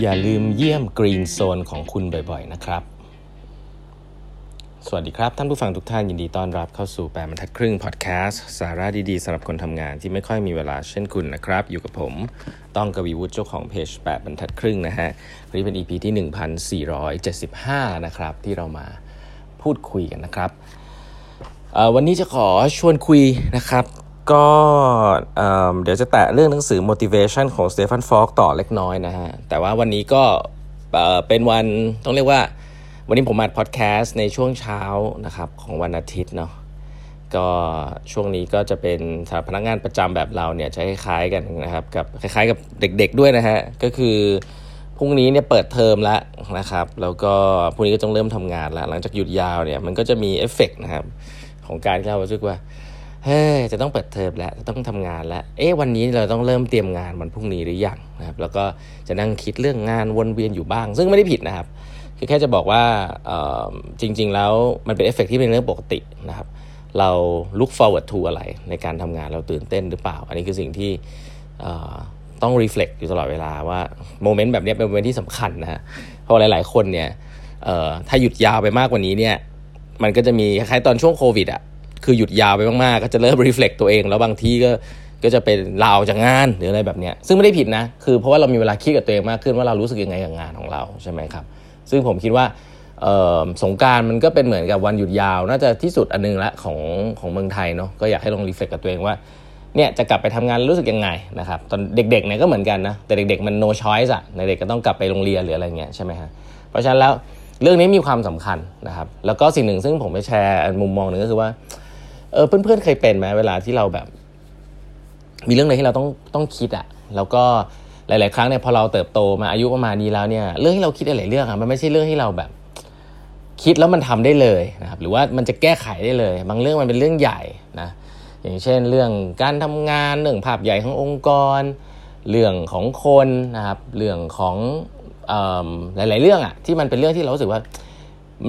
อย่าลืมเยี่ยมกรีนโซนของคุณบ่อยๆนะครับ สวัสดีครับท่านผู้ฟังทุกท่านยินดีต้อนรับเข้าสู่แปดบรรทัดครึ่งพอดแคสต์สาระดีๆสำหรับคนทำงานที่ไม่ค่อยมีเวลาเช่นคุณนะครับ อยู่กับผมต้องกวีวุฒิเจ้าของเพจแปดบรรทัดครึ่งนะฮะนี้เป็น EP ที่ 1475 นะครับ ที่เรามาพูดคุยกันนะครับวันนี้จะขอชวนคุยนะครับ ก็เดี๋ยวจะแตะเรื่องหนังสือ motivation ของ Stefan Falk ต่อเล็กน้อยนะฮะ แต่ว่าวันนี้ก็เป็นวันต้องเรียกว่า วันนี้ผมมาพอดแคสต์ในช่วงเช้านะครับของวันอาทิตย์เนาะก็ช่วงนี้ก็จะเป็นสำหรับพนักงานประจำแบบเราเนี่ยจะคล้ายๆกันนะครับกับคล้ายๆกับเด็กๆด้วยนะฮะ ก็คือพรุ่งนี้เนี่ยเปิดเทอมแล้วนะครับ แล้วก็พรุ่งนี้ก็ต้องเริ่มทำงานแล้ว หลังจากหยุดยาวเนี่ยมันก็จะมีเอฟเฟกนะครับของการที่เรารู้สึกว่า เฮ้ยจะต้องเปิดเทอมแล้วจะต้องทำงานแล้ว เอ๊ะวันนี้เราต้องเริ่มเตรียมงานวันพรุ่งนี้หรือยังนะครับ แล้วก็จะนั่งคิดเรื่องงานวนเวียนอยู่บ้าง ซึ่งไม่ได้ผิดนะครับ คือแค่จะบอกว่าจริง ๆ แล้วมันเป็นเอฟเฟกที่เป็นเรื่องปกตินะครับ เรา look forward to อะไรในการทำงานเราตื่นเต้นหรือเปล่า อันนี้คือสิ่งที่ต้อง reflect อยู่ตลอดเวลาว่าโมเมนต์แบบนี้เป็นโมเมนต์ที่สำคัญนะฮะเพราะหลาย ๆ คนเนี่ยถ้าหยุดยาวไปมากกว่านี้เนี่ยมันก็จะมีคล้ายๆตอนช่วงโควิดอะ คือหยุดยาวไปมากๆ ก็จะเริ่มรีเฟล็กตัวเอง แล้วบางทีก็ก็จะเป็นลาออกจากงานหรืออะไรแบบเนี้ยซึ่งไม่ได้ผิดนะ คือเพราะว่าเรามีเวลาคิดกับตัวเองมากขึ้นว่าเรารู้สึกยังไงกับงานของเราใช่ไหมครับ ซึ่งผมคิดว่าสงการมันก็เป็นเหมือนกับวันหยุดยาว น่าจะที่สุดอันนึงละของของเมืองไทยเนาะก็อยากให้ลองรีเฟล็กกับตัวเองว่าเนี่ยจะกลับไปทำงานรู้สึกยังไงนะครับตอนเด็กๆเนี่ยก็เหมือนกันนะแต่เด็กๆมัน no choice อะในเด็กก็ต้องกลับไปโรงเรียนหรืออะไรเงี้ยใช่ไหมฮะเพราะฉะนั้นแล้วเรื่องนี้มีความสำคัญนะครับแล้วก็สิ่งหนึ่งซึ่งผมไปแชร์มุมมองหนึ่งก็คือว่า เออเพื่อนๆเคยเป็นไหมเวลาที่เราแบบ มีเรื่องอะไรที่เราต้องต้องคิดอะแล้วก็หลาย ๆ ครั้งเนี่ยพอเราเติบโตมาอายุประมาณนี้แล้วเนี่ย เรื่องที่เราคิดหลายเรื่องอะมันไม่ใช่เรื่องที่เราแบบ คิดแล้วมันทำได้เลยนะครับ หรือว่ามันจะแก้ไขได้เลย บางเรื่องมันเป็นเรื่องใหญ่นะอย่างเช่น เรื่องการทำงานเรื่องภาพใหญ่ขององค์กร เรื่องของคนนะครับ เรื่องของหลาย ๆ เรื่องอะที่มันเป็นเรื่องที่เราสึกว่า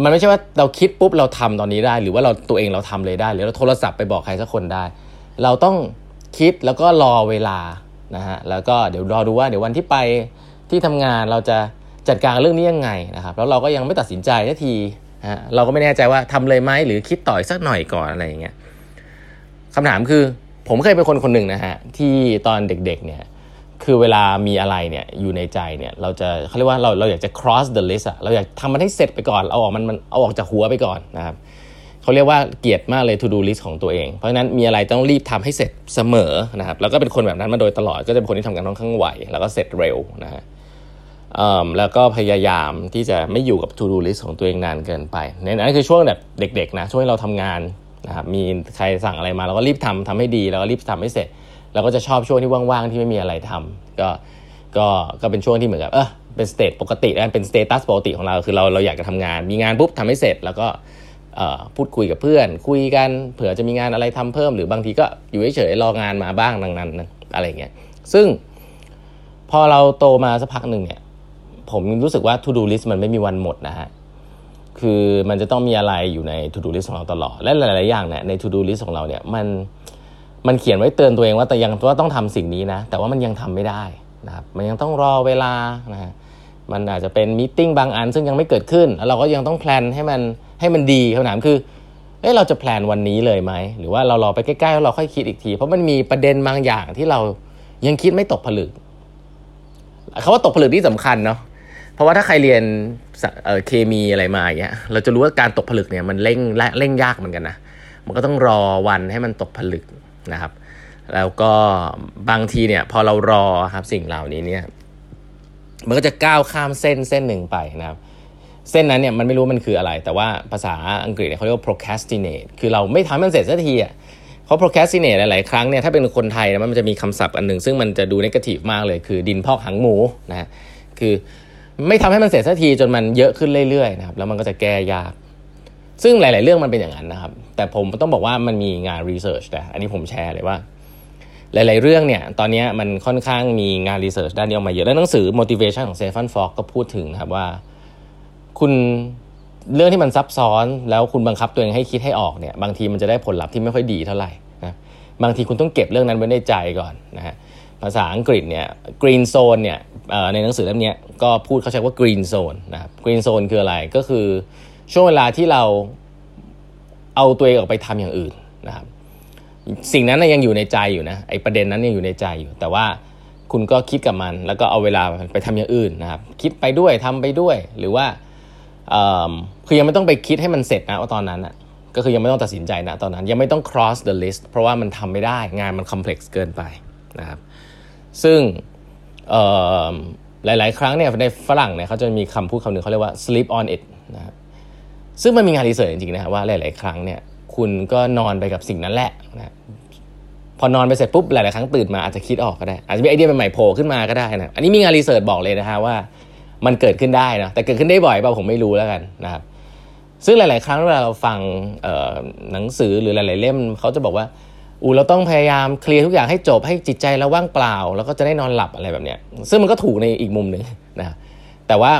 มันไม่ใช่ว่าเราคิดปุ๊บเราทำตอนนี้ได้ หรือว่าเราตัวเองเราทำเลยได้ หรือเราโทรศัพท์ไปบอกใครสักคนได้ เราต้องคิดแล้วก็รอเวลานะฮะแล้วก็เดี๋ยวรอดูว่าเดี๋ยววันที่ไปที่ทำงานเราจะจัดการเรื่องนี้ยังไงนะครับแล้วเราก็ยังไม่ตัดสินใจทันทีฮะเราก็ไม่แน่ใจว่าทำเลยไหมหรือคิดต่อยสักหน่อยก่อนอะไรอย่างเงี้ยคำถามคือผมเคยเป็นคนคนหนึ่งนะฮะที่ตอนเด็กๆเนี่ย คือเวลามีอะไรเนี่ยอยู่ในใจเนี่ยเราจะเขาเรียกว่าเราเราอยากจะ cross the list อะเราอยากทำมันให้เสร็จไปก่อนเอาออกมันมันเอาออกจากหัวไปก่อนนะครับเขาเรียกว่าเกียรติมากเลย to do list ของตัวเอง เพราะฉะนั้นมีอะไรต้องรีบทำให้เสร็จเสมอนะครับแล้วก็เป็นคนแบบนั้นมาโดยตลอดก็จะเป็นคนที่ทำงานค่อนข้างไหวแล้วก็เสร็จเร็วนะฮะแล้วก็พยายามที่จะไม่อยู่กับ to do list ของตัวเองนานเกินไปในนั้นคือช่วงแบบเด็กๆนะช่วงที่เราทำงานนะครับมีใครสั่งอะไรมาเราก็รีบทำทำให้ดีแล้วก็รีบทำให้เสร็จ เราก็จะชอบช่วงที่ว่างๆที่ไม่มีอะไรทำก็ก็ก็เป็นช่วงที่เหมือนกับเออเป็น state ปกติแล้วเป็น status ปกติของเราคือเราเราอยากจะทำงาน มีงานปุ๊บทำให้เสร็จ แล้วก็พูดคุยกับเพื่อน คุยกันเผื่อจะมีงานอะไรทำเพิ่มหรือบางทีก็อยู่เฉยๆรองานมาบ้างดังนั้นอะไรเงี้ยซึ่งพอเราโตมาสักพักหนึ่งเนี่ยผมรู้สึกว่า to do list มันไม่มีวันหมดนะฮะคือมันจะต้องมีอะไรอยู่ใน to do list ของเราตลอด และหลาย ๆ อย่างเนี่ยใน to do list ของเราเนี่ยมัน มันเขียนไว้เตือนตัวเองว่าแต่ยังว่าต้องทำสิ่งนี้นะ แต่ว่ามันยังทำไม่ได้นะครับมันยังต้องรอเวลานะฮะมันอาจจะเป็นมิ팅บางอันซึ่งยังไม่เกิดขึ้น แล้วเราก็ยังต้องแพลนให้มันให้มันดีคำถามคือเอ้เราจะแพลนวันนี้เลยไหมหรือว่าเรารอไปใกล้ๆแล้วเราค่อยคิดอีกที เพราะมันมีประเด็นบางอย่างที่เรายังคิดไม่ตกผลึกคาว่าตกผลึกที่สำคัญเนาะเพราะว่าถ้าใครเรียนเคมีอะไรมาอย่างเงี้ยเราจะรู้ว่าการตกผลึกเนี่ยมันเร่งเร่งยากเหมือนกันนะมันก็ต้องรอวันให้มันตกผลึก นะครับ แล้วก็บางทีเนี่ยพอเรารอครับสิ่งเหล่านี้เนี่ยมันก็จะก้าวข้ามเส้นเส้นหนึ่งไปนะครับ เส้นนั้นเนี่ยมันไม่รู้มันคืออะไร แต่ว่าภาษาอังกฤษเนี่ยเขาเรียกว่า procrastinate คือเราไม่ทำมันเสร็จสักทีอะเพราะ procrastinate หลายๆครั้งเนี่ยถ้าเป็นคนไทยนะมันจะมีคำศัพท์อันหนึ่งซึ่งมันจะดู negative มากเลย คือดินพอกหางหมูนะคือไม่ทำให้มันเสร็จสักทีจนมันเยอะขึ้นเรื่อยๆนะครับแล้วมันก็จะแก้ยาก ซึ่งหลาย ๆ เรื่องมันเป็นอย่างนั้นนะครับ แต่ผมต้องบอกว่ามันมีงาน research แต่อันนี้ผมแชร์เลยว่า หลาย ๆ เรื่องเนี่ยตอนนี้มันค่อนข้างมีงาน research ด้านนี้ออกมาเยอะ แล้วหนังสือ motivation ของ Stefan Falk ก็พูดถึงครับว่า คุณเรื่องที่มันซับซ้อนแล้วคุณบังคับตัวเองให้คิดให้ออกเนี่ยบางทีมันจะได้ผลลัพธ์ที่ไม่ค่อยดีเท่าไหร่นะบางทีคุณต้องเก็บเรื่องนั้นไว้ในใจก่อนนะฮะภาษาอังกฤษเนี่ย green zone เนี่ยในหนังสือเล่มนี้ก็พูดเขาใช้ว่า green zone นะครับ green zone คืออะไรก็คือ ช่วงเวลาที่เราเอาตัวเองออกไปทำอย่างอื่นนะครับ สิ่งนั้นยังอยู่ในใจอยู่นะไอประเด็นนั้นยังอยู่ในใจอยู่ แต่ว่าคุณก็คิดกับมัน แล้วก็เอาเวลาไปทำอย่างอื่นนะครับ คิดไปด้วยทำไปด้วย หรือว่าคือยังไม่ต้องไปคิดให้มันเสร็จนะว่าตอนนั้นอะก็คือยังไม่ต้องตัดสินใจนะตอนนั้น ยังไม่ต้อง cross the list เพราะว่ามันทำไม่ได้งานมัน complex เกินไปนะครับ ซึ่งหลาย ๆ ครั้งเนี่ยในฝรั่งเนี่ยเขาจะมีคำพูดคำหนึ่งเขาเรียกว่า sleep on it นะครับ ซึ่งมันมีงานรีเสิร์ชจริงๆนะครับว่าหลาย ๆ ครั้งเนี่ยคุณก็นอนไปกับสิ่งนั้นแหละนะพอนอนไปเสร็จปุ๊บหลายๆครั้งตื่นมาอาจจะคิดออกก็ได้ อาจจะมีไอเดียใหม่ๆโผล่ขึ้นมาก็ได้นะอันนี้มีงานรีเสิร์ชบอกเลยนะฮะว่ามันเกิดขึ้นได้นะแต่เกิดขึ้นได้บ่อยเปล่าผมไม่รู้แล้วกันนะครับซึ่งหลาย ๆ ครั้งเวลาเราฟังหนังสือหรือหลาย ๆ เล่มเขาจะบอกว่าอูเราต้องพยายามเคลียร์ทุกอย่างให้จบให้จิตใจเราว่างเปล่า แล้วก็จะได้นอนหลับอะไรแบบเนี้ยซึ่งมันก็ถูกในอีกมุมหนึ่งนะแต่ว่า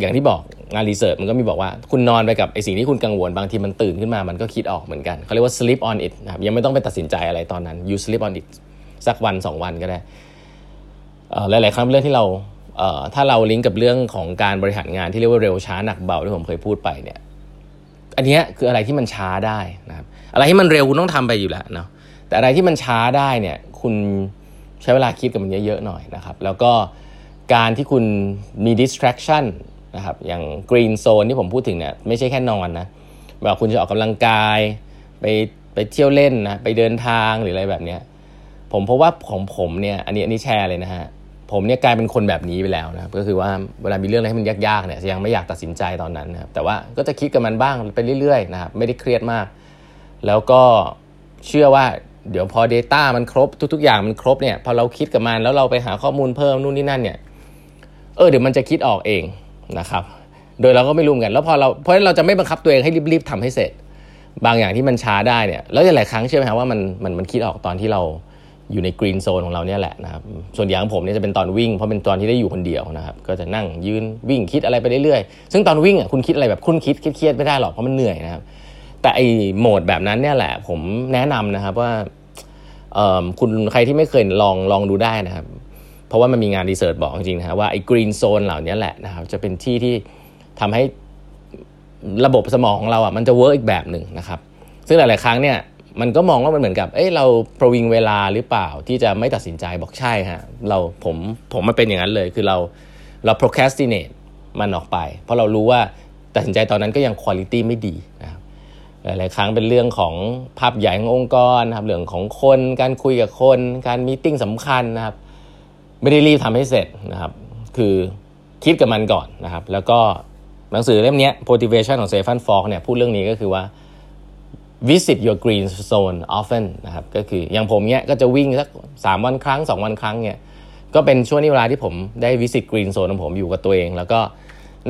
อย่างที่บอก งานรีเสิร์ชมันก็มีบอกว่าคุณนอนไปกับไอสิ่งที่คุณกังวลบางทีมันตื่นขึ้นมามันก็คิดออกเหมือนกันเขาเรียกว่า sleep on it นะครับยังไม่ต้องไปตัดสินใจอะไรตอนนั้น you sleep on it สักวันสองวันก็ได้หลาย ๆ ครั้งเรื่องที่เราถ้าเราลิงก์กับเรื่องของการบริหารงานที่เรียกว่าเร็วช้าหนักเบาที่ผมเคยพูดไปเนี่ยอันนี้คืออะไรที่มันช้าได้นะครับอะไรที่มันเร็วคุณต้องทำไปอยู่แล้วเนาะแต่อะไรที่มันช้าได้เนี่ยคุณใช้เวลาคิดกับมันเยอะ ๆ หน่อยนะครับ แล้วก็การที่คุณมี distraction นะครับอย่าง green zone ที่ผมพูดถึงเนี่ยไม่ใช่แค่นอนนะแบบคุณจะออกกำลังกาย ไปไปเที่ยวเล่นนะไปเดินทางหรืออะไรแบบเนี้ยผมเพราะว่าของผมเนี่ยอันนี้อันนี้แชร์เลยนะฮะผมเนี่ยกลายเป็นคนแบบนี้ไปแล้วนะครับก็คือว่าเวลามีเรื่องอะไรให้มันยากๆเนี่ยยังไม่อยากตัดสินใจตอนนั้นนะครับแต่ว่าก็จะคิดกับมันบ้างไปเรื่อยๆนะครับไม่ได้เครียดมาก แล้วก็เชื่อว่าเดี๋ยวพอ Data มันครบทุกๆ อย่างมันครบเนี่ยพอเราคิดกับมันแล้วเราไปหาข้อมูลเพิ่มนู่นนี่นั่นเนี่ยเออเดี๋ยวมันจะคิดออกเอง นะครับ โดยเราก็ไม่รู้กัน แล้วพอเราเพราะฉะนั้นเราจะไม่บังคับตัวเองให้รีบๆทำให้เสร็จ บางอย่างที่มันช้าได้เนี่ยแล้วหลายครั้งเชื่อไหมครับว่ามันมันมันคิดออกตอนที่เราอยู่ในกรีนโซนของเราเนี่ยแหละนะครับส่วนอย่างผมเนี่ยจะเป็นตอนวิ่งเพราะเป็นตอนที่ได้อยู่คนเดียวนะครับก็จะนั่งยืนวิ่งคิดอะไรไปเรื่อยๆซึ่งตอนวิ่งอะคุณคิดอะไรแบบคุณคิดเครียดไม่ได้หรอกเพราะมันเหนื่อยนะครับแต่ไอโหมดแบบนั้นเนี่ยแหละ ผมแนะนำนะครับว่าคุณใครที่ไม่เคยลองลองดูได้นะครับ เพราะว่ามันมีงาน research บอกจริงนะว่าไอ้ green zone เหล่านี้แหละนะครับจะเป็นที่ที่ทำให้ระบบสมองของเราอะมันจะ work อีกแบบหนึ่งนะครับ ซึ่งหลาย ๆ ครั้งเนี่ยมันก็มองว่ามันเหมือนกับ เอ้ยเราประวิงเวลาหรือเปล่าที่จะไม่ตัดสินใจบอกใช่ฮะเราผมผมมันเป็นอย่างนั้นเลย คือเราเรา procrastinate มันออกไป เพราะเรารู้ว่าตัดสินใจตอนนั้นก็ยังคุณภาพไม่ดีนะครับหลาย ๆ ครั้งเป็นเรื่องของภาพใหญ่ขององค์กรนะครับเรื่องของคนการคุยกับคน การมีติ้งสำคัญนะครับ ไม่ได้รีบทำให้เสร็จนะครับ คือคิดกับมันก่อนนะครับ แล้วก็หนังสือเล่มนี้ motivation ของเซฟันฟอกเนี่ยพูดเรื่องนี้ก็คือว่า visit your green zone often นะครับ ก็คืออย่างผมเนี้ยก็จะวิ่งสักสามวันครั้งสองวันครั้งเนี่ยก็เป็นช่วงนี้เวลาที่ผมได้ visit green zone ของผมอยู่กับตัวเอง แล้วก็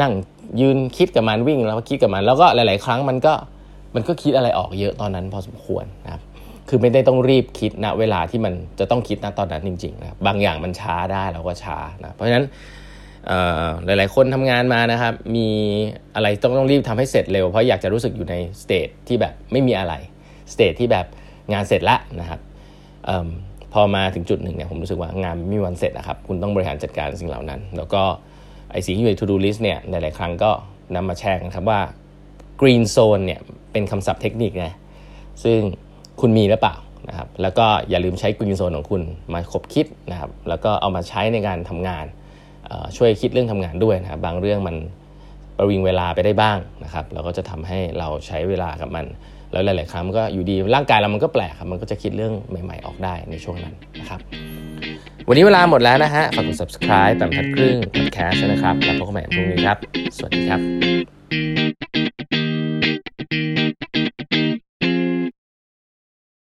นั่งยืนคิดกับมันวิ่งแล้วก็คิดกับมัน แล้วก็หลาย ๆ ครั้งมันก็มันก็คิดอะไรออกเยอะตอนนั้นพอสมควรนะครับ คือไม่ได้ต้องรีบคิดนะเวลาที่มันจะต้องคิดนะตอนนั้นจริงๆนะบางอย่างมันช้าได้เราก็ช้านะเพราะฉะนั้นหลายๆ คนทำงานมานะครับ มีอะไรต้องต้องรีบทำให้เสร็จเร็ว เพราะอยากจะรู้สึกอยู่ใน stage ที่แบบไม่มีอะไร stage ที่แบบงานเสร็จละนะครับพอมาถึงจุดหนึ่งเนี่ยผมรู้สึกว่างานไม่มีวันเสร็จนะครับ คุณต้องบริหารจัดการสิ่งเหล่านั้น แล้วก็ไอสิ่งที่อยู่ใน to do list เนี่ยหลายๆ ครั้งก็นำมาแชร์กันครับว่า green zone เนี่ยเป็นคำศัพท์เทคนิคไงซึ่ง คุณมีหรือเปล่านะครับแล้วก็อย่าลืมใช้ green zone ของคุณมาคบคิดนะครับแล้วก็เอามาใช้ในการทำงานช่วยคิดเรื่องทำงานด้วยนะครับบางเรื่องมันประวิงเวลาไปได้บ้างนะครับแล้วก็จะทำให้เราใช้เวลากับมัน แล้วหลาย ๆ ครั้งมันก็อยู่ดีร่างกายเรามันก็แปลกครับมันก็จะคิดเรื่องใหม่ ๆ ออกได้ในช่วงนั้นนะครับวันนี้เวลาหมดแล้วนะฮะฝากกด subscribe แบบทัดครึ่ง podcast นะครับแล้วพบกันใหม่พรุ่งนี้ครับ สวัสดีครับ